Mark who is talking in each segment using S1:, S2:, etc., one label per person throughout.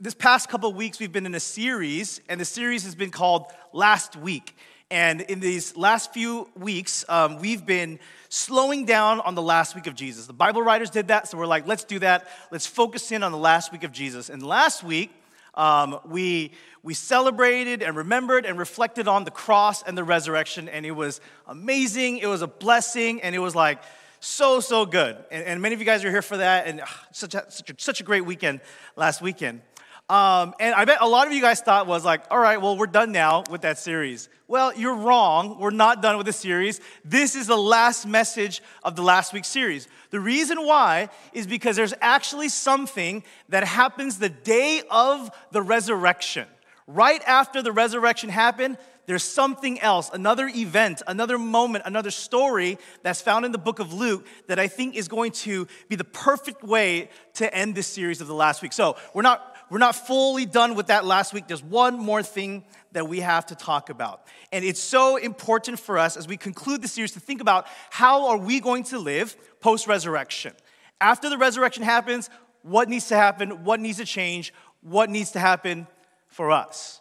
S1: this past couple weeks, we've been in a series, and the series has been called Last Week. And in these last few weeks, um, we've been slowing down on the last week of Jesus. The Bible writers did that, so we're like, let's do that. Let's focus in on the last week of Jesus. And last week, um, we, we celebrated and remembered and reflected on the cross and the resurrection, and it was amazing. It was a blessing, and it was like, so, so good. And, and many of you guys are here for that, and uh, such, a, such, a, such a great weekend last weekend. Um, and I bet a lot of you guys thought was like, all right, well, we're done now with that series. Well, you're wrong. We're not done with the series. This is the last message of the last week's series. The reason why is because there's actually something that happens the day of the resurrection. Right after the resurrection happened, there's something else, another event, another moment, another story that's found in the book of Luke that I think is going to be the perfect way to end this series of the last week. So we're not we're not fully done with that last week. There's one more thing that we have to talk about. And it's so important for us as we conclude the series to think about how are we going to live post resurrection. After the resurrection happens, what needs to happen? What needs to change? What needs to happen for us?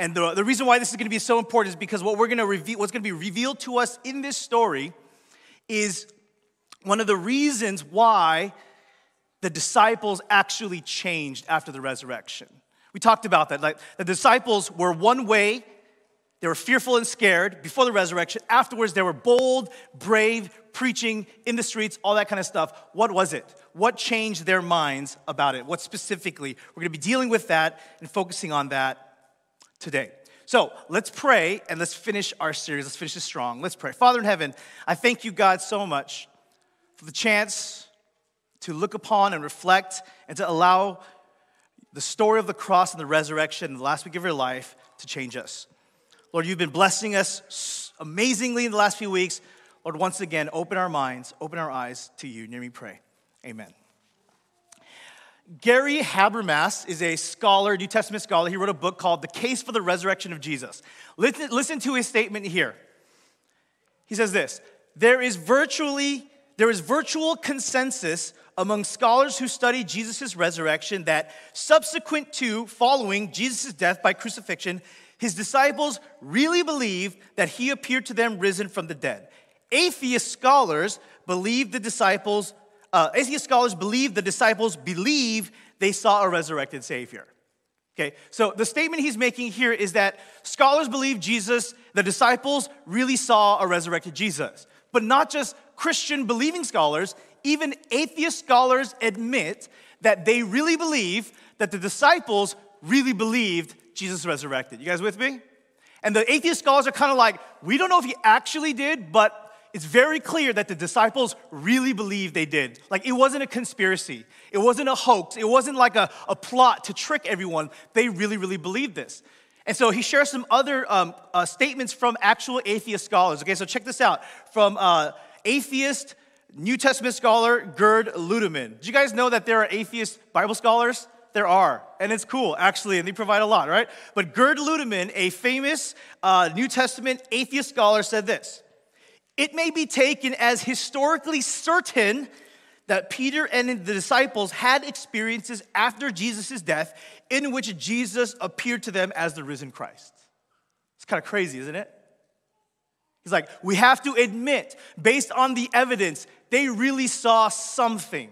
S1: And the, the reason why this is going to be so important is because what we're going to reveal, what's going to be revealed to us in this story is one of the reasons why the disciples actually changed after the resurrection. We talked about that. Like the disciples were one way, they were fearful and scared before the resurrection. Afterwards, they were bold, brave, preaching in the streets, all that kind of stuff. What was it? What changed their minds about it? What specifically? We're going to be dealing with that and focusing on that today. So let's pray and let's finish our series. Let's finish it strong. Let's pray. Father in heaven, I thank you, God, so much for the chance to look upon and reflect and to allow the story of the cross and the resurrection in the last week of your life to change us. Lord, you've been blessing us amazingly in the last few weeks. Lord, once again, open our minds, open our eyes to you. Near me, pray. Amen. Gary Habermas is a scholar, New Testament scholar. He wrote a book called The Case for the Resurrection of Jesus. Listen, listen to his statement here. He says this There is virtually there is virtual consensus among scholars who study Jesus' resurrection that subsequent to following Jesus' death by crucifixion, his disciples really believed that he appeared to them risen from the dead. Atheist scholars believe the disciples, uh, atheist scholars believe the disciples believe they saw a resurrected Savior. Okay, so the statement he's making here is that scholars believe Jesus, the disciples really saw a resurrected Jesus. But not just Christian believing scholars, even atheist scholars admit that they really believe that the disciples really believed Jesus resurrected. You guys with me? And the atheist scholars are kind of like, we don't know if he actually did, but it's very clear that the disciples really believed they did. Like it wasn't a conspiracy, it wasn't a hoax, it wasn't like a, a plot to trick everyone. They really, really believed this. And so he shares some other um, uh, statements from actual atheist scholars. Okay, so check this out from uh, atheist New Testament scholar Gerd Ludemann. Did you guys know that there are atheist Bible scholars? There are, and it's cool actually, and they provide a lot, right? But Gerd Ludemann, a famous uh, New Testament atheist scholar, said this It may be taken as historically certain that Peter and the disciples had experiences after Jesus' death in which Jesus appeared to them as the risen Christ. It's kind of crazy, isn't it? He's like, we have to admit, based on the evidence, they really saw something.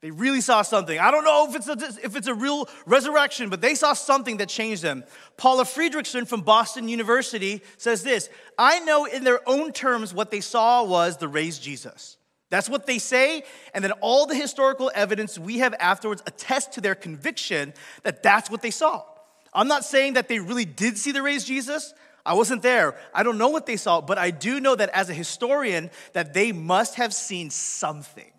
S1: They really saw something. I don't know if it's, a, if it's a real resurrection, but they saw something that changed them. Paula Fredriksen from Boston University says this I know in their own terms what they saw was the raised Jesus. That's what they say, and then all the historical evidence we have afterwards attest to their conviction that that's what they saw. I'm not saying that they really did see the raised Jesus. I wasn't there. I don't know what they saw, but I do know that as a historian that they must have seen something.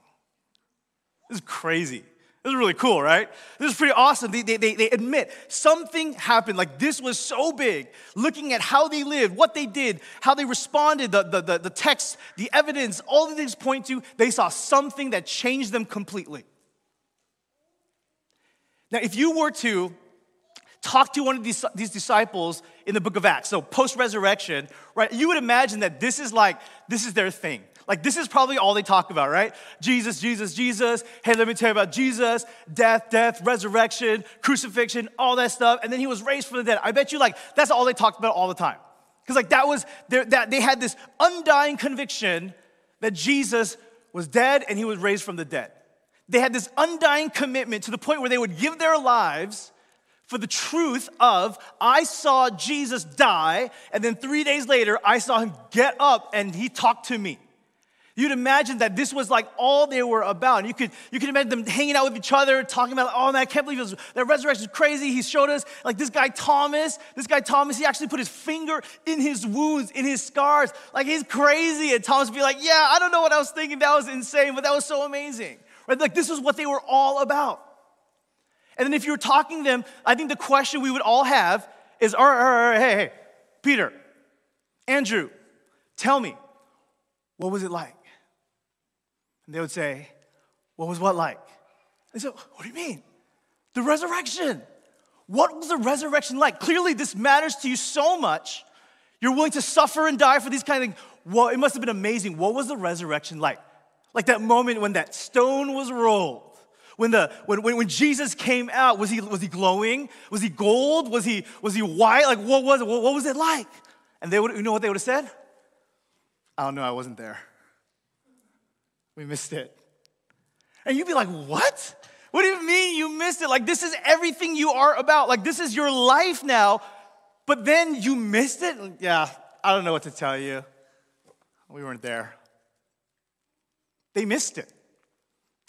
S1: This is crazy. This is really cool, right? This is pretty awesome. They, they, they admit something happened. Like this was so big. Looking at how they lived, what they did, how they responded, the, the, the, the text, the evidence, all the things point to, they saw something that changed them completely. Now, if you were to talk to one of these, these disciples in the book of Acts, so post resurrection, right, you would imagine that this is like, this is their thing. Like, this is probably all they talk about, right? Jesus, Jesus, Jesus. Hey, let me tell you about Jesus, death, death, resurrection, crucifixion, all that stuff. And then he was raised from the dead. I bet you, like, that's all they talked about all the time. Because, like, that was, their, that they had this undying conviction that Jesus was dead and he was raised from the dead. They had this undying commitment to the point where they would give their lives for the truth of, I saw Jesus die, and then three days later, I saw him get up and he talked to me. You'd imagine that this was like all they were about. And you could, you could imagine them hanging out with each other, talking about, oh man, I can't believe this, that resurrection is crazy. He showed us, like this guy Thomas, this guy Thomas, he actually put his finger in his wounds, in his scars. Like he's crazy. And Thomas would be like, yeah, I don't know what I was thinking. That was insane, but that was so amazing. Right? Like this is what they were all about. And then if you were talking to them, I think the question we would all have is, all right, all right, all right hey, hey, Peter, Andrew, tell me, what was it like? And they would say, what was what like? They said, what do you mean? The resurrection. What was the resurrection like? Clearly, this matters to you so much. You're willing to suffer and die for these kind of things. Well, it must have been amazing. What was the resurrection like? Like that moment when that stone was rolled when, the, when, when, when Jesus came out, was he, was he glowing? Was he gold? Was he, was he white? Like, what was it? What, what was it like? And they would, you know what they would have said? Oh, I don't know, I wasn't there. We missed it. And you'd be like, what? What do you mean you missed it? Like, this is everything you are about. Like, this is your life now, but then you missed it? Yeah, I don't know what to tell you. We weren't there. They missed it.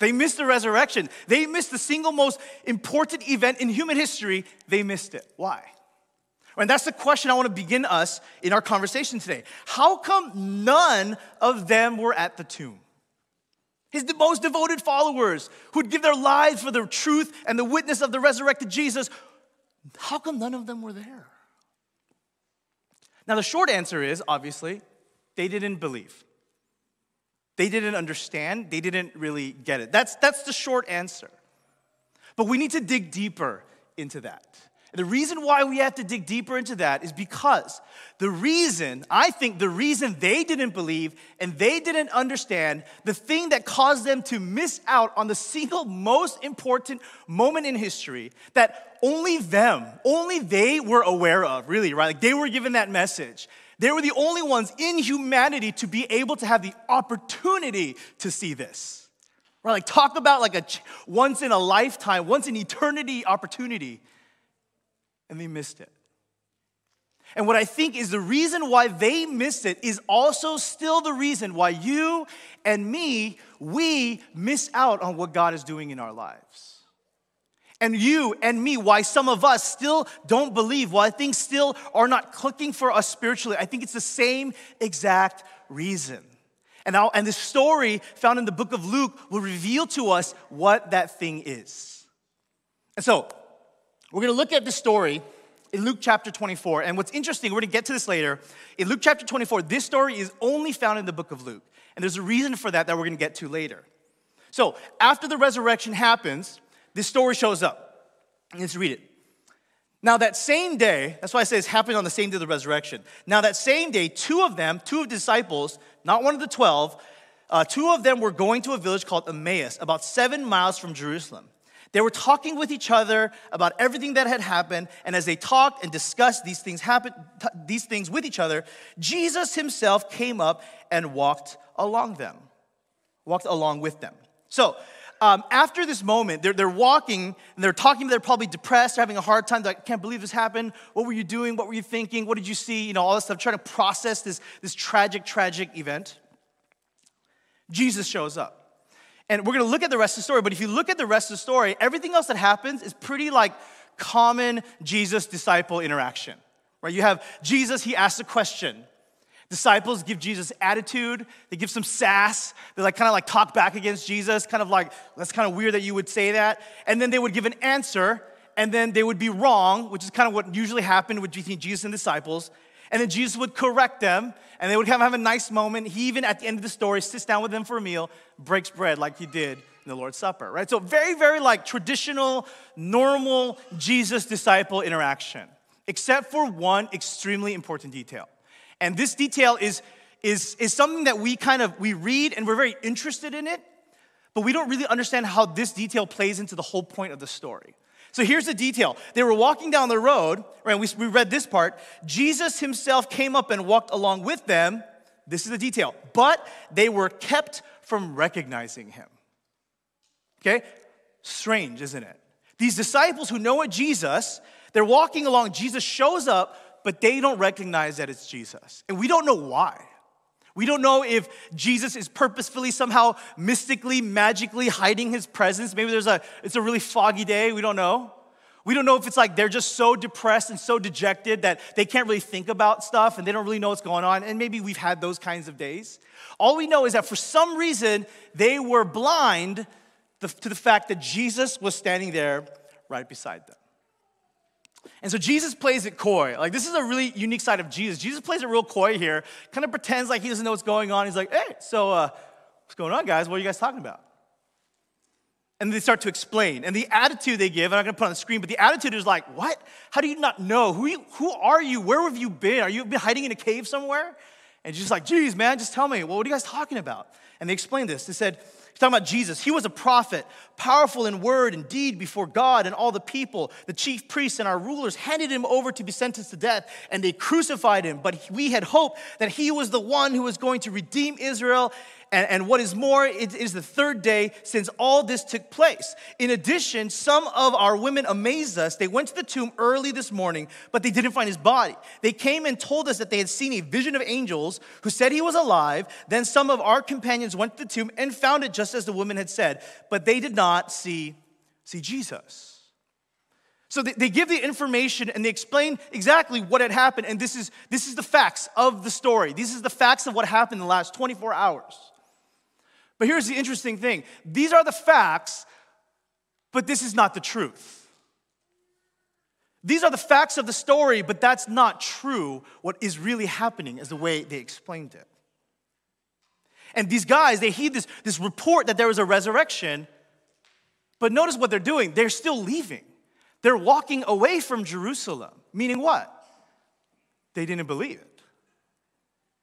S1: They missed the resurrection. They missed the single most important event in human history. They missed it. Why? And that's the question I want to begin us in our conversation today. How come none of them were at the tomb? His most devoted followers who'd give their lives for the truth and the witness of the resurrected Jesus, how come none of them were there? Now, the short answer is obviously, they didn't believe. They didn't understand, they didn't really get it. That's, that's the short answer. But we need to dig deeper into that. And the reason why we have to dig deeper into that is because the reason, I think the reason they didn't believe and they didn't understand, the thing that caused them to miss out on the single most important moment in history that only them, only they were aware of, really, right? Like they were given that message. They were the only ones in humanity to be able to have the opportunity to see this. Right? Like, talk about like a once in a lifetime, once in eternity opportunity. And they missed it. And what I think is the reason why they missed it is also still the reason why you and me, we miss out on what God is doing in our lives and you and me, why some of us still don't believe, why things still are not clicking for us spiritually. I think it's the same exact reason. And, I'll, and the story found in the book of Luke will reveal to us what that thing is. And so, we're gonna look at the story in Luke chapter 24. And what's interesting, we're gonna get to this later. In Luke chapter 24, this story is only found in the book of Luke. And there's a reason for that that we're gonna get to later. So, after the resurrection happens, this story shows up. Let's read it. Now, that same day, that's why I say it's happening on the same day of the resurrection. Now, that same day, two of them, two of the disciples, not one of the 12, uh, two of them were going to a village called Emmaus, about seven miles from Jerusalem. They were talking with each other about everything that had happened, and as they talked and discussed these things happen, t- these things with each other, Jesus himself came up and walked along them, walked along with them. So um, after this moment, they're, they're walking and they're talking, they're probably depressed, they're having a hard time. They're like, I can't believe this happened. What were you doing? What were you thinking? What did you see? You know, all this stuff, trying to process this, this tragic, tragic event. Jesus shows up. And we're gonna look at the rest of the story, but if you look at the rest of the story, everything else that happens is pretty like common Jesus disciple interaction. Right? You have Jesus, he asks a question. Disciples give Jesus attitude, they give some sass, they like kind of like talk back against Jesus, kind of like, that's kind of weird that you would say that. And then they would give an answer, and then they would be wrong, which is kind of what usually happened between Jesus and disciples. And then Jesus would correct them, and they would have, have a nice moment. He even at the end of the story sits down with them for a meal, breaks bread like he did in the Lord's Supper, right? So very, very like traditional, normal Jesus disciple interaction, except for one extremely important detail. And this detail is, is, is something that we kind of we read and we're very interested in it, but we don't really understand how this detail plays into the whole point of the story. So here's the detail. They were walking down the road, right? We, we read this part. Jesus himself came up and walked along with them. This is the detail. But they were kept from recognizing him. Okay? Strange, isn't it? These disciples who know Jesus, they're walking along, Jesus shows up, but they don't recognize that it's Jesus. And we don't know why. We don't know if Jesus is purposefully somehow mystically, magically hiding his presence. Maybe there's a it's a really foggy day, we don't know. We don't know if it's like they're just so depressed and so dejected that they can't really think about stuff and they don't really know what's going on. And maybe we've had those kinds of days. All we know is that for some reason, they were blind to the fact that Jesus was standing there right beside them. And so Jesus plays it coy. Like, this is a really unique side of Jesus. Jesus plays it real coy here, kind of pretends like he doesn't know what's going on. He's like, hey, so uh, what's going on, guys? What are you guys talking about? And they start to explain. And the attitude they give, I'm not gonna put on the screen, but the attitude is like, what? How do you not know? Who, you, who are you? Where have you been? Are you been hiding in a cave somewhere? And Jesus like, geez, man, just tell me, well, what are you guys talking about? And they explained this. They said, He's talking about Jesus. He was a prophet, powerful in word and deed before God and all the people. The chief priests and our rulers handed him over to be sentenced to death, and they crucified him. But we had hoped that he was the one who was going to redeem Israel. And, and what is more, it is the third day since all this took place. In addition, some of our women amazed us. They went to the tomb early this morning, but they didn't find his body. They came and told us that they had seen a vision of angels who said he was alive. Then some of our companions went to the tomb and found it just as the woman had said, but they did not see, see Jesus. So they, they give the information and they explain exactly what had happened. And this is, this is the facts of the story. This is the facts of what happened in the last 24 hours. But here's the interesting thing these are the facts, but this is not the truth. These are the facts of the story, but that's not true. What is really happening is the way they explained it. And these guys, they heed this, this report that there was a resurrection, but notice what they're doing. They're still leaving. They're walking away from Jerusalem, meaning what? They didn't believe it.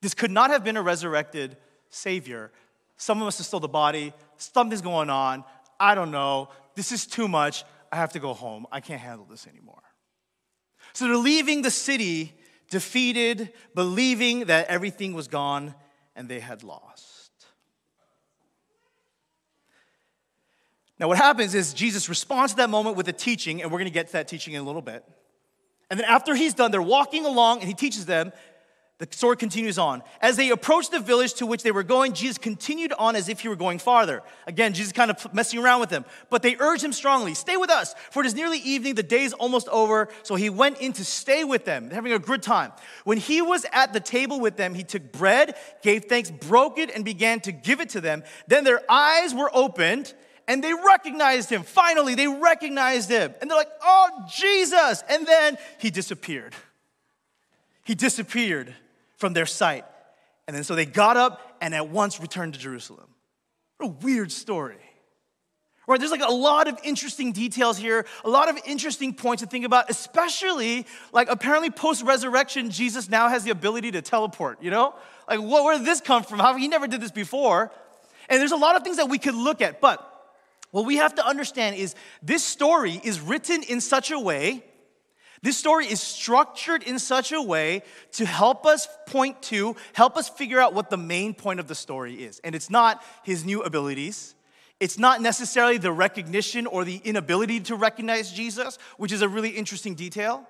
S1: This could not have been a resurrected Savior some of us have stole the body. Something's going on. I don't know. This is too much. I have to go home. I can't handle this anymore. So they're leaving the city defeated, believing that everything was gone and they had lost. Now, what happens is Jesus responds to that moment with a teaching, and we're going to get to that teaching in a little bit. And then after he's done, they're walking along and he teaches them the story continues on. As they approached the village to which they were going, Jesus continued on as if he were going farther. Again, Jesus kind of messing around with them. But they urged him strongly, Stay with us, for it is nearly evening, the day is almost over. So he went in to stay with them, having a good time. When he was at the table with them, he took bread, gave thanks, broke it, and began to give it to them. Then their eyes were opened and they recognized him. Finally, they recognized him. And they're like, Oh, Jesus. And then he disappeared. He disappeared from their sight. And then so they got up and at once returned to Jerusalem. What a weird story. Right, there's like a lot of interesting details here, a lot of interesting points to think about, especially like apparently post resurrection, Jesus now has the ability to teleport, you know? Like, what, where did this come from? How he never did this before? And there's a lot of things that we could look at, but what we have to understand is this story is written in such a way this story is structured in such a way to help us point to, help us figure out what the main point of the story is. And it's not his new abilities. It's not necessarily the recognition or the inability to recognize Jesus, which is a really interesting detail.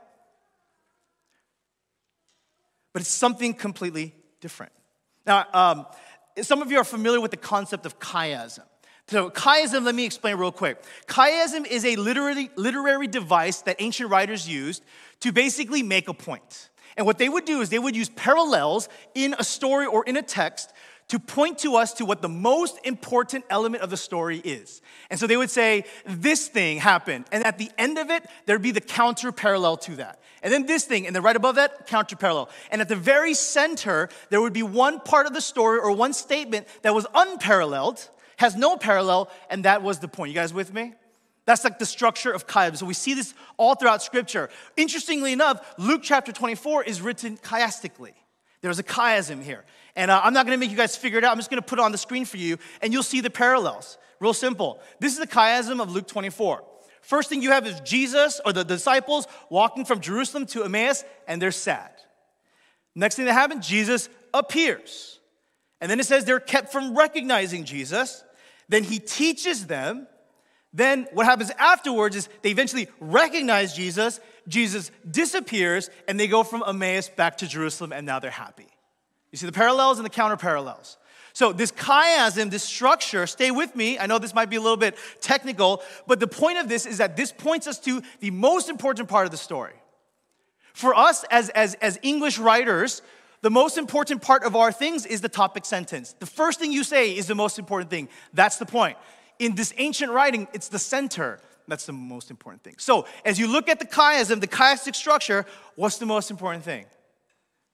S1: But it's something completely different. Now, um, some of you are familiar with the concept of chiasm. So, chiasm, let me explain real quick. Chiasm is a literary, literary device that ancient writers used to basically make a point. And what they would do is they would use parallels in a story or in a text to point to us to what the most important element of the story is. And so they would say, This thing happened. And at the end of it, there'd be the counter parallel to that. And then this thing, and then right above that, counter parallel. And at the very center, there would be one part of the story or one statement that was unparalleled has no parallel, and that was the point. You guys with me? That's like the structure of chiasm. So we see this all throughout Scripture. Interestingly enough, Luke chapter 24 is written chiastically. There's a chiasm here. And uh, I'm not gonna make you guys figure it out. I'm just gonna put it on the screen for you, and you'll see the parallels. Real simple. This is the chiasm of Luke 24. First thing you have is Jesus or the disciples walking from Jerusalem to Emmaus, and they're sad. Next thing that happens, Jesus appears. And then it says they're kept from recognizing Jesus. Then he teaches them. Then what happens afterwards is they eventually recognize Jesus. Jesus disappears, and they go from Emmaus back to Jerusalem, and now they're happy. You see the parallels and the counter parallels. So, this chiasm, this structure, stay with me. I know this might be a little bit technical, but the point of this is that this points us to the most important part of the story. For us as, as, as English writers, the most important part of our things is the topic sentence. The first thing you say is the most important thing. That's the point. In this ancient writing, it's the center. That's the most important thing. So, as you look at the chiasm, the chiastic structure, what's the most important thing?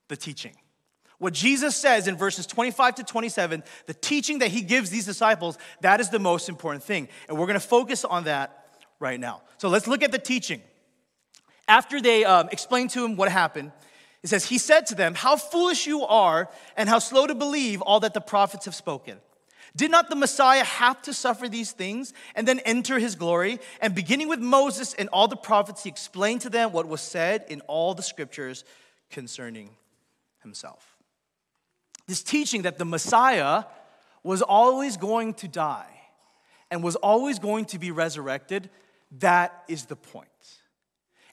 S1: The teaching. What Jesus says in verses 25 to 27, the teaching that he gives these disciples, that is the most important thing. And we're going to focus on that right now. So let's look at the teaching. After they um, explained to him what happened, it says, He said to them, How foolish you are, and how slow to believe all that the prophets have spoken. Did not the Messiah have to suffer these things and then enter his glory? And beginning with Moses and all the prophets, he explained to them what was said in all the scriptures concerning himself this teaching that the Messiah was always going to die and was always going to be resurrected, that is the point.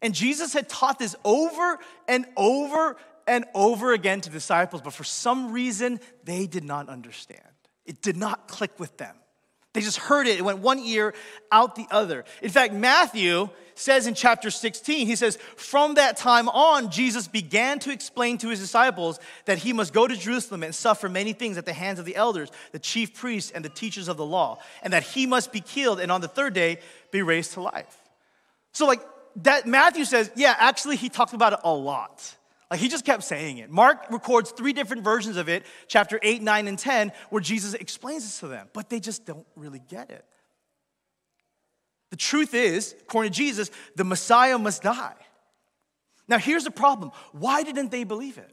S1: And Jesus had taught this over and over and over again to disciples, but for some reason, they did not understand. It did not click with them. They just heard it. It went one ear out the other. In fact, Matthew says in chapter 16, he says, From that time on, Jesus began to explain to his disciples that he must go to Jerusalem and suffer many things at the hands of the elders, the chief priests, and the teachers of the law, and that he must be killed and on the third day be raised to life. So, like, that Matthew says, yeah, actually, he talked about it a lot. Like he just kept saying it. Mark records three different versions of it, chapter 8, 9, and 10, where Jesus explains this to them, but they just don't really get it. The truth is, according to Jesus, the Messiah must die. Now, here's the problem why didn't they believe it?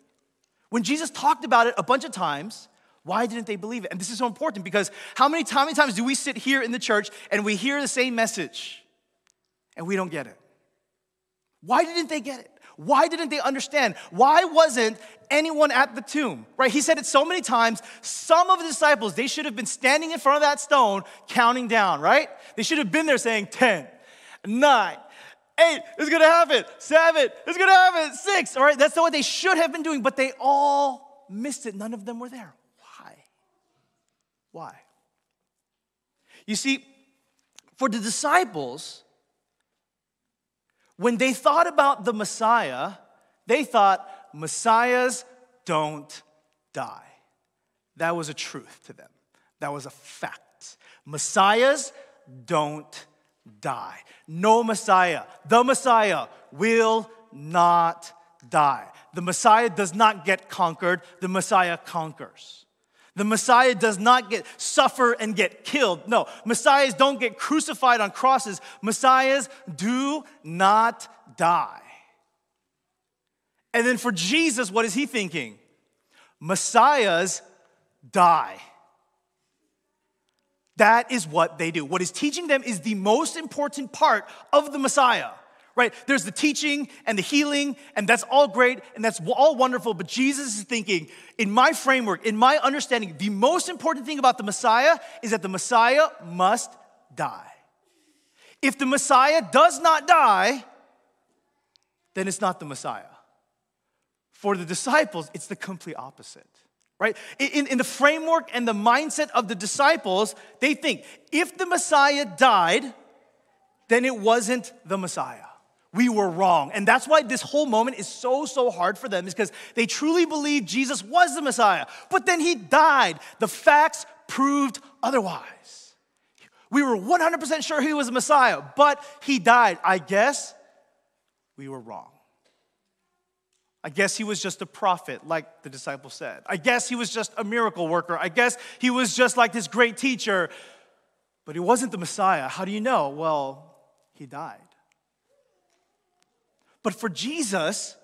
S1: When Jesus talked about it a bunch of times, why didn't they believe it? And this is so important because how many, how many times do we sit here in the church and we hear the same message and we don't get it? Why didn't they get it? Why didn't they understand? Why wasn't anyone at the tomb? Right? He said it so many times. Some of the disciples, they should have been standing in front of that stone counting down, right? They should have been there saying 10, 9, eight, it's gonna happen, seven, it's gonna happen, six, all right? That's what they should have been doing, but they all missed it. None of them were there. Why? Why? You see, for the disciples, when they thought about the Messiah, they thought Messiahs don't die. That was a truth to them, that was a fact. Messiahs don't die. No Messiah, the Messiah will not die. The Messiah does not get conquered, the Messiah conquers. The Messiah does not get suffer and get killed. No, Messiahs don't get crucified on crosses. Messiahs do not die. And then for Jesus, what is he thinking? Messiahs die. That is what they do. What is teaching them is the most important part of the Messiah right? There's the teaching and the healing, and that's all great and that's all wonderful. But Jesus is thinking, in my framework, in my understanding, the most important thing about the Messiah is that the Messiah must die. If the Messiah does not die, then it's not the Messiah. For the disciples, it's the complete opposite right? In, in the framework and the mindset of the disciples, they think if the Messiah died, then it wasn't the Messiah we were wrong. And that's why this whole moment is so, so hard for them, is because they truly believed Jesus was the Messiah. But then he died. The facts proved otherwise. We were 100% sure he was a Messiah, but he died. I guess we were wrong. I guess he was just a prophet, like the disciple said. I guess he was just a miracle worker. I guess he was just like this great teacher, but he wasn't the Messiah. How do you know? Well, he died. But for Jesus,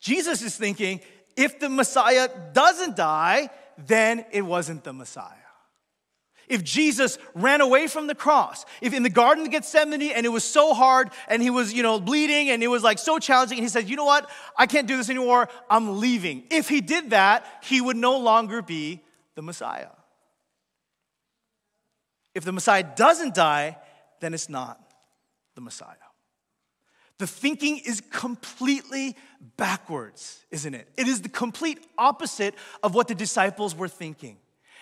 S1: Jesus is thinking, If the Messiah doesn't die, then it wasn't the Messiah. If Jesus ran away from the cross, if in the Garden of Gethsemane and it was so hard and he was, you know, bleeding and it was like so challenging, and he said, you know what, I can't do this anymore, I'm leaving. If he did that, he would no longer be the Messiah. If the Messiah doesn't die, then it's not the Messiah. The thinking is completely backwards, isn't it? It is the complete opposite of what the disciples were thinking.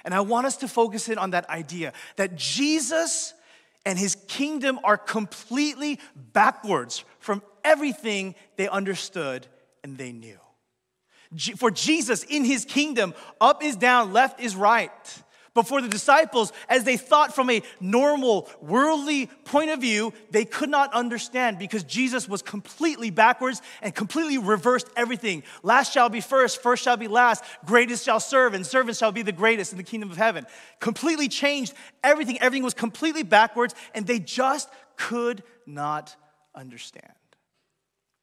S1: And I want us to focus in on that idea that Jesus and his kingdom are completely backwards from everything they understood and they knew. For Jesus in his kingdom, up is down, left is right. But for the disciples, as they thought from a normal, worldly point of view, they could not understand because Jesus was completely backwards and completely reversed everything. Last shall be first, first shall be last, greatest shall serve, and servants shall be the greatest in the kingdom of heaven. Completely changed everything. Everything was completely backwards, and they just could not understand.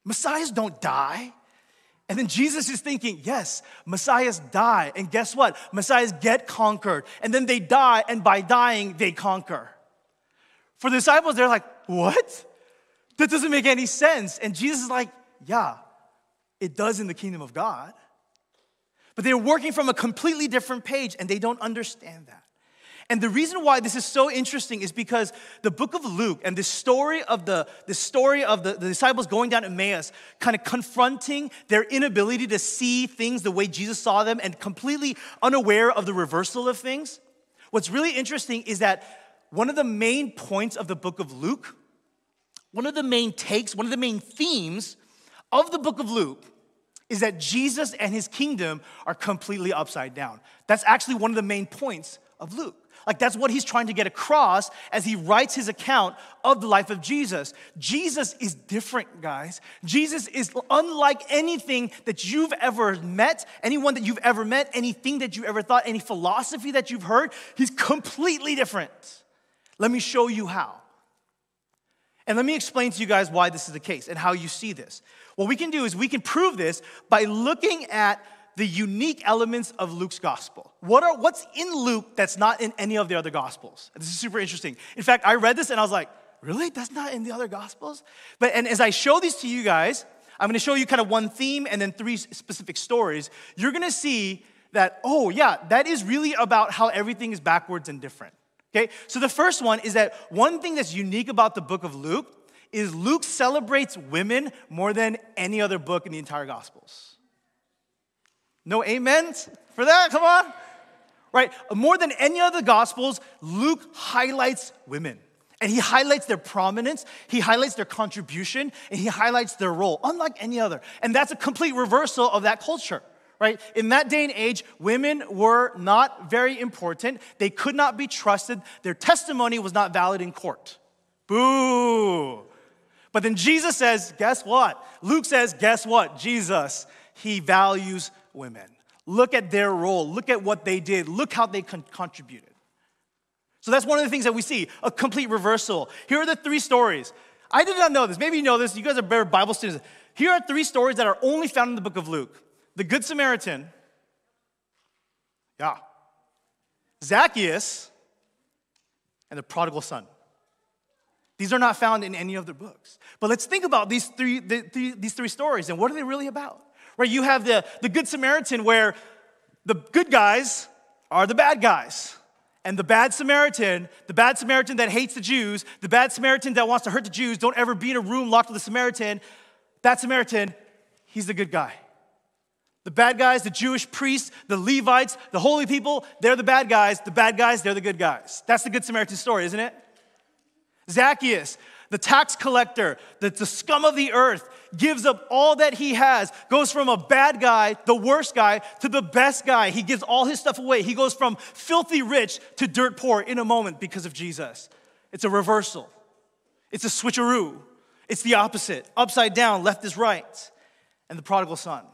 S1: Messiahs don't die. And then Jesus is thinking, yes, Messiahs die. And guess what? Messiahs get conquered. And then they die, and by dying, they conquer. For the disciples, they're like, what? That doesn't make any sense. And Jesus is like, yeah, it does in the kingdom of God. But they're working from a completely different page, and they don't understand that. And the reason why this is so interesting is because the book of Luke and the story of the, the story of the, the disciples going down Emmaus, kind of confronting their inability to see things the way Jesus saw them and completely unaware of the reversal of things. What's really interesting is that one of the main points of the book of Luke, one of the main takes, one of the main themes of the book of Luke is that Jesus and his kingdom are completely upside down. That's actually one of the main points of Luke. Like that's what he's trying to get across as he writes his account of the life of Jesus. Jesus is different, guys. Jesus is unlike anything that you've ever met, anyone that you've ever met, anything that you ever thought, any philosophy that you've heard. He's completely different. Let me show you how. And let me explain to you guys why this is the case and how you see this. What we can do is we can prove this by looking at the unique elements of Luke's gospel. What are, what's in Luke that's not in any of the other gospels? This is super interesting. In fact, I read this and I was like, really? That's not in the other gospels? But and as I show these to you guys, I'm gonna show you kind of one theme and then three specific stories. You're gonna see that, oh, yeah, that is really about how everything is backwards and different. Okay? So the first one is that one thing that's unique about the book of Luke is Luke celebrates women more than any other book in the entire gospels. No amens for that? Come on. Right? More than any other gospels, Luke highlights women. And he highlights their prominence, he highlights their contribution, and he highlights their role, unlike any other. And that's a complete reversal of that culture, right? In that day and age, women were not very important. They could not be trusted. Their testimony was not valid in court. Boo. But then Jesus says, guess what? Luke says, guess what? Jesus, he values women. Look at their role. Look at what they did. Look how they con- contributed. So that's one of the things that we see a complete reversal. Here are the three stories. I did not know this. Maybe you know this. You guys are better Bible students. Here are three stories that are only found in the book of Luke the Good Samaritan, yeah, Zacchaeus, and the prodigal son. These are not found in any of the books. But let's think about these three, the, the, these three stories and what are they really about? Right? You have the, the Good Samaritan where the good guys are the bad guys. And the bad Samaritan, the bad Samaritan that hates the Jews, the bad Samaritan that wants to hurt the Jews, don't ever be in a room locked with a Samaritan. That Samaritan, he's the good guy. The bad guys, the Jewish priests, the Levites, the holy people, they're the bad guys. The bad guys, they're the good guys. That's the Good Samaritan story, isn't it? Zacchaeus, the tax collector, the, the scum of the earth, gives up all that he has, goes from a bad guy, the worst guy, to the best guy. He gives all his stuff away. He goes from filthy rich to dirt poor in a moment because of Jesus. It's a reversal, it's a switcheroo. It's the opposite upside down, left is right. And the prodigal son.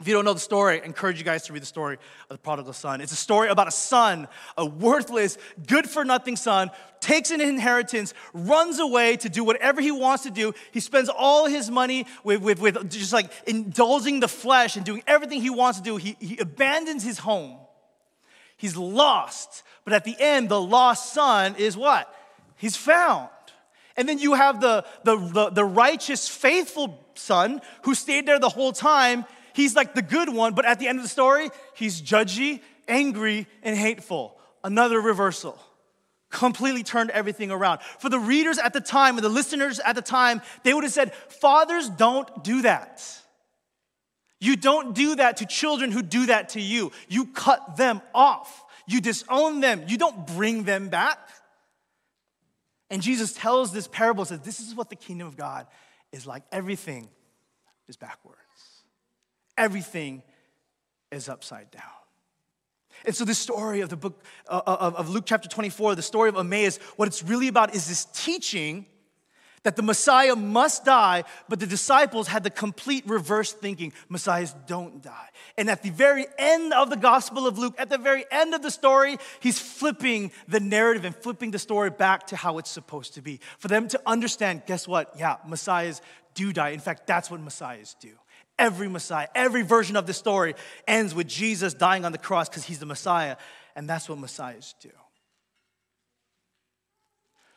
S1: If you don't know the story, I encourage you guys to read the story of the prodigal son. It's a story about a son, a worthless, good for nothing son, takes an inheritance, runs away to do whatever he wants to do. He spends all his money with, with, with just like indulging the flesh and doing everything he wants to do. He, he abandons his home. He's lost. But at the end, the lost son is what? He's found. And then you have the, the, the, the righteous, faithful son who stayed there the whole time he's like the good one, but at the end of the story, he's judgy, angry, and hateful. Another reversal. Completely turned everything around. For the readers at the time and the listeners at the time, they would have said, Fathers don't do that. You don't do that to children who do that to you. You cut them off. You disown them. You don't bring them back. And Jesus tells this parable, says, This is what the kingdom of God is like. Everything is backward everything is upside down. And so, the story of the book uh, of, of Luke chapter 24, the story of Emmaus, what it's really about is this teaching that the Messiah must die, but the disciples had the complete reverse thinking Messiahs don't die. And at the very end of the Gospel of Luke, at the very end of the story, he's flipping the narrative and flipping the story back to how it's supposed to be. For them to understand, guess what? Yeah, Messiahs do die. In fact, that's what Messiahs do. Every Messiah, every version of the story ends with Jesus dying on the cross because he's the Messiah, and that's what Messiahs do.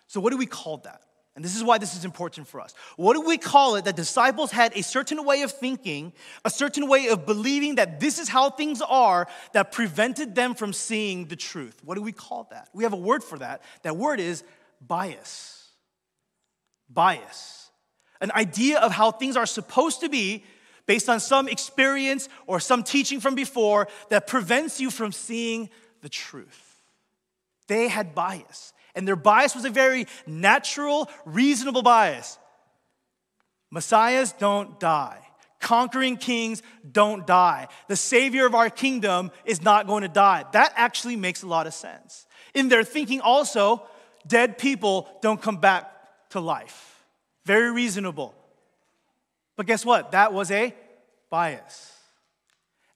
S1: So, what do we call that? And this is why this is important for us. What do we call it that disciples had a certain way of thinking, a certain way of believing that this is how things are that prevented them from seeing the truth? What do we call that? We have a word for that. That word is bias. Bias. An idea of how things are supposed to be based on some experience or some teaching from before that prevents you from seeing the truth. They had bias, and their bias was a very natural, reasonable bias. Messiahs don't die. Conquering kings don't die. The savior of our kingdom is not going to die. That actually makes a lot of sense. In their thinking, also, dead people don't come back to life. Very reasonable. But guess what? That was a bias.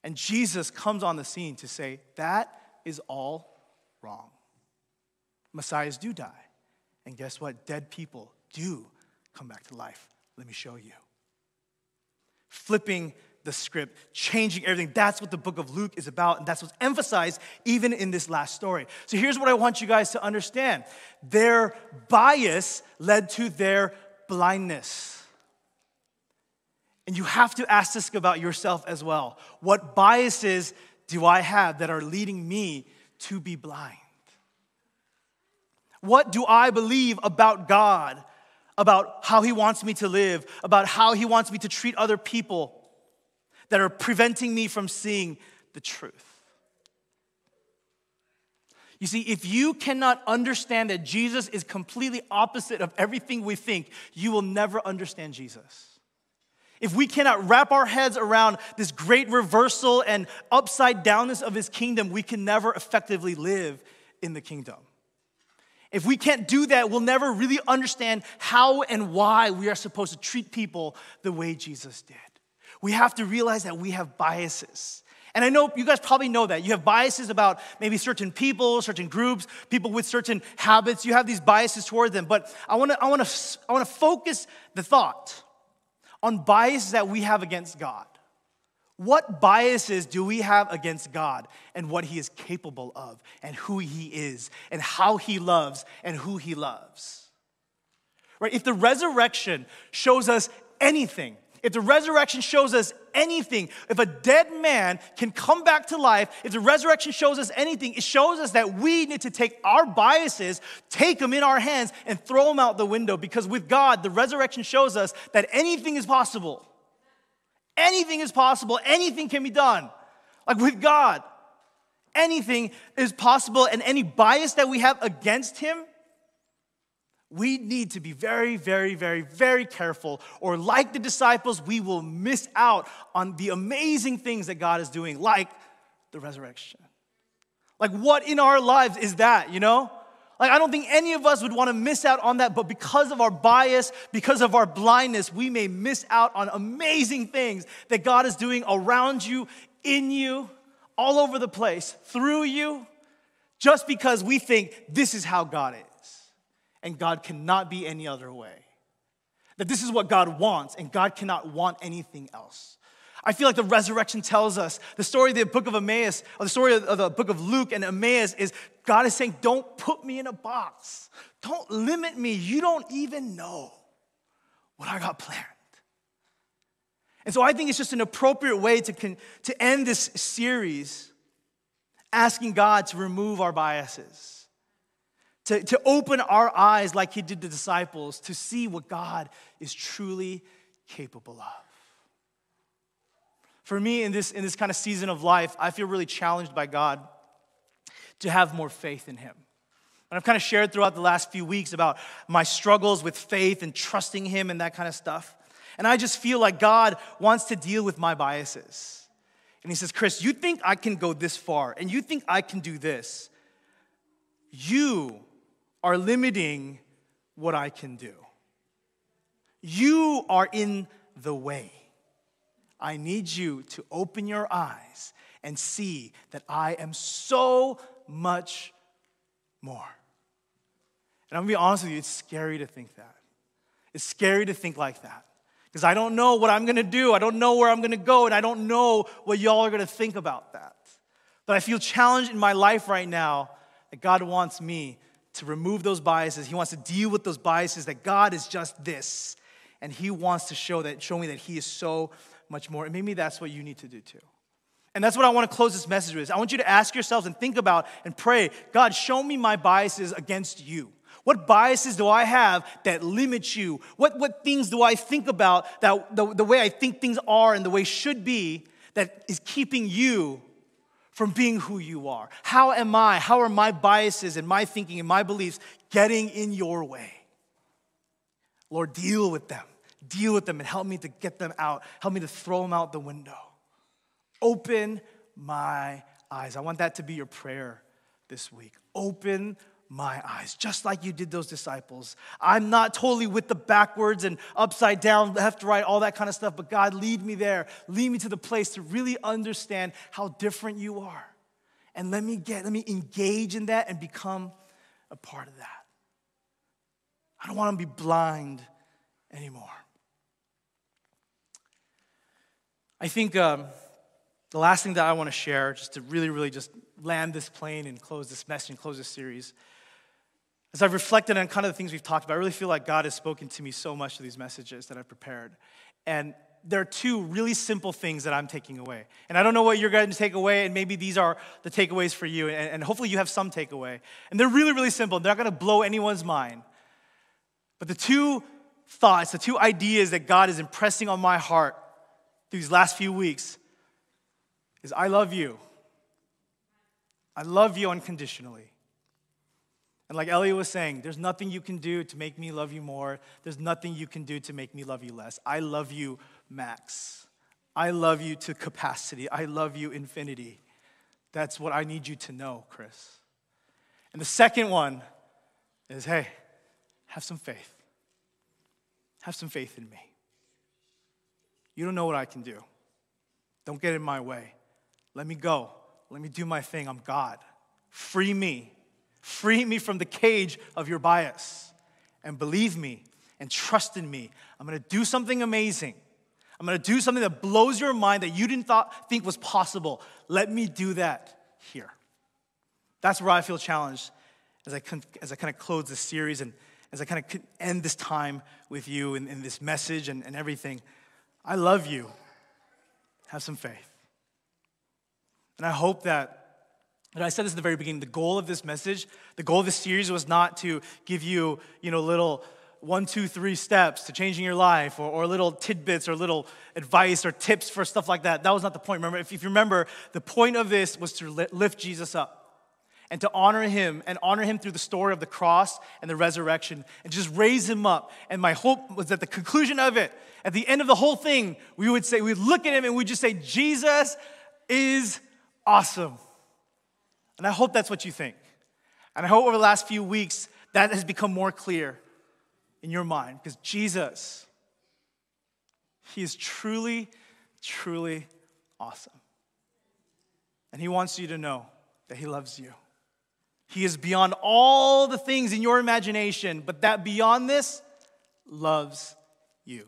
S1: And Jesus comes on the scene to say, that is all wrong. Messiahs do die. And guess what? Dead people do come back to life. Let me show you. Flipping the script, changing everything. That's what the book of Luke is about, and that's what's emphasized even in this last story. So here's what I want you guys to understand their bias led to their blindness. And you have to ask this about yourself as well. What biases do I have that are leading me to be blind? What do I believe about God, about how He wants me to live, about how He wants me to treat other people that are preventing me from seeing the truth? You see, if you cannot understand that Jesus is completely opposite of everything we think, you will never understand Jesus. If we cannot wrap our heads around this great reversal and upside downness of his kingdom, we can never effectively live in the kingdom. If we can't do that, we'll never really understand how and why we are supposed to treat people the way Jesus did. We have to realize that we have biases. And I know you guys probably know that. You have biases about maybe certain people, certain groups, people with certain habits. You have these biases toward them. But I wanna, I wanna, I wanna focus the thought on biases that we have against God. What biases do we have against God and what He is capable of and who He is and how He loves and who He loves? Right? If the resurrection shows us anything, if the resurrection shows us anything, if a dead man can come back to life, if the resurrection shows us anything, it shows us that we need to take our biases, take them in our hands, and throw them out the window because with God, the resurrection shows us that anything is possible. Anything is possible, anything can be done. Like with God, anything is possible, and any bias that we have against Him we need to be very, very, very, very careful, or like the disciples, we will miss out on the amazing things that God is doing, like the resurrection. Like, what in our lives is that, you know? Like, I don't think any of us would want to miss out on that, but because of our bias, because of our blindness, we may miss out on amazing things that God is doing around you, in you, all over the place, through you, just because we think this is how God is. And God cannot be any other way. That this is what God wants, and God cannot want anything else. I feel like the resurrection tells us the story of the book of Emmaus, or the story of the book of Luke and Emmaus is God is saying, Don't put me in a box. Don't limit me. You don't even know what I got planned. And so I think it's just an appropriate way to, to end this series asking God to remove our biases, to, to open our eyes like He did the disciples to see what God is truly capable of. For me, in this, in this kind of season of life, I feel really challenged by God to have more faith in Him. And I've kind of shared throughout the last few weeks about my struggles with faith and trusting Him and that kind of stuff. And I just feel like God wants to deal with my biases. And He says, Chris, you think I can go this far and you think I can do this. You are limiting what I can do. You are in the way. I need you to open your eyes and see that I am so much more. And I'm gonna be honest with you, it's scary to think that. It's scary to think like that. Because I don't know what I'm gonna do, I don't know where I'm gonna go, and I don't know what y'all are gonna think about that. But I feel challenged in my life right now that God wants me to remove those biases. He wants to deal with those biases, that God is just this. And He wants to show that, show me that He is so much more. And maybe that's what you need to do too. And that's what I want to close this message with. I want you to ask yourselves and think about and pray God, show me my biases against you. What biases do I have that limit you? What, what things do I think about that the, the way I think things are and the way should be that is keeping you from being who you are? How am I? How are my biases and my thinking and my beliefs getting in your way? Lord, deal with them deal with them and help me to get them out. Help me to throw them out the window. Open my eyes. I want that to be your prayer this week. Open my eyes, just like you did those disciples. I'm not totally with the backwards and upside down, left, right, all that kind of stuff, but God, lead me there. Lead me to the place to really understand how different you are. And let me get, let me engage in that and become a part of that. I don't want to be blind anymore. I think um, the last thing that I want to share, just to really, really just land this plane and close this message and close this series, as I've reflected on kind of the things we've talked about, I really feel like God has spoken to me so much through these messages that I've prepared. And there are two really simple things that I'm taking away. And I don't know what you're going to take away, and maybe these are the takeaways for you, and, and hopefully you have some takeaway. And they're really, really simple. They're not going to blow anyone's mind. But the two thoughts, the two ideas that God is impressing on my heart these last few weeks is I love you. I love you unconditionally. And like Elliot was saying, there's nothing you can do to make me love you more. There's nothing you can do to make me love you less. I love you max. I love you to capacity. I love you infinity. That's what I need you to know, Chris. And the second one is hey, have some faith. Have some faith in me. You don't know what I can do. Don't get in my way. Let me go. Let me do my thing. I'm God. Free me. Free me from the cage of your bias. And believe me and trust in me. I'm gonna do something amazing. I'm gonna do something that blows your mind that you didn't thought, think was possible. Let me do that here. That's where I feel challenged as I, as I kind of close this series and as I kind of end this time with you in this message and, and everything. I love you. Have some faith. And I hope that, and I said this at the very beginning, the goal of this message, the goal of this series was not to give you, you know, little one, two, three steps to changing your life or, or little tidbits or little advice or tips for stuff like that. That was not the point. Remember, if, if you remember, the point of this was to lift Jesus up and to honor him and honor him through the story of the cross and the resurrection and just raise him up. And my hope was that the conclusion of it, at the end of the whole thing, we would say, we'd look at him and we'd just say, Jesus is awesome. And I hope that's what you think. And I hope over the last few weeks that has become more clear in your mind because Jesus, He is truly, truly awesome. And He wants you to know that He loves you. He is beyond all the things in your imagination, but that beyond this loves you.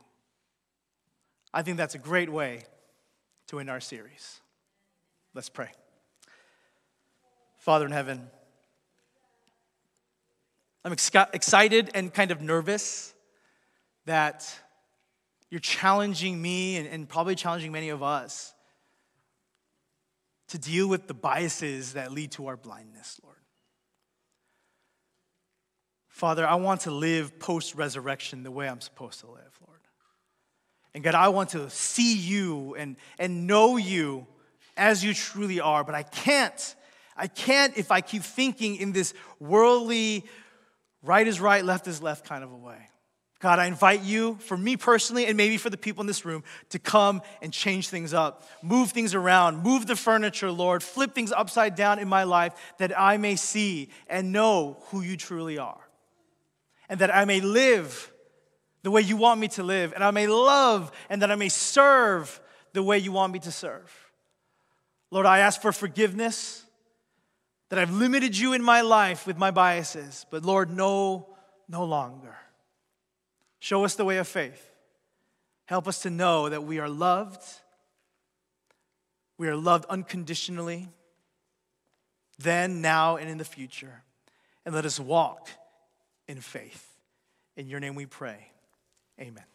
S1: I think that's a great way to end our series. Let's pray. Father in heaven, I'm ex- excited and kind of nervous that you're challenging me and, and probably challenging many of us to deal with the biases that lead to our blindness, Lord. Father, I want to live post resurrection the way I'm supposed to live, Lord. And God, I want to see you and, and know you as you truly are, but I can't. I can't if I keep thinking in this worldly, right is right, left is left kind of a way. God, I invite you, for me personally, and maybe for the people in this room, to come and change things up, move things around, move the furniture, Lord, flip things upside down in my life that I may see and know who you truly are. And that I may live the way you want me to live, and I may love, and that I may serve the way you want me to serve. Lord, I ask for forgiveness that I've limited you in my life with my biases, but Lord, no, no longer. Show us the way of faith. Help us to know that we are loved. We are loved unconditionally, then, now, and in the future. And let us walk in faith. In your name we pray. Amen.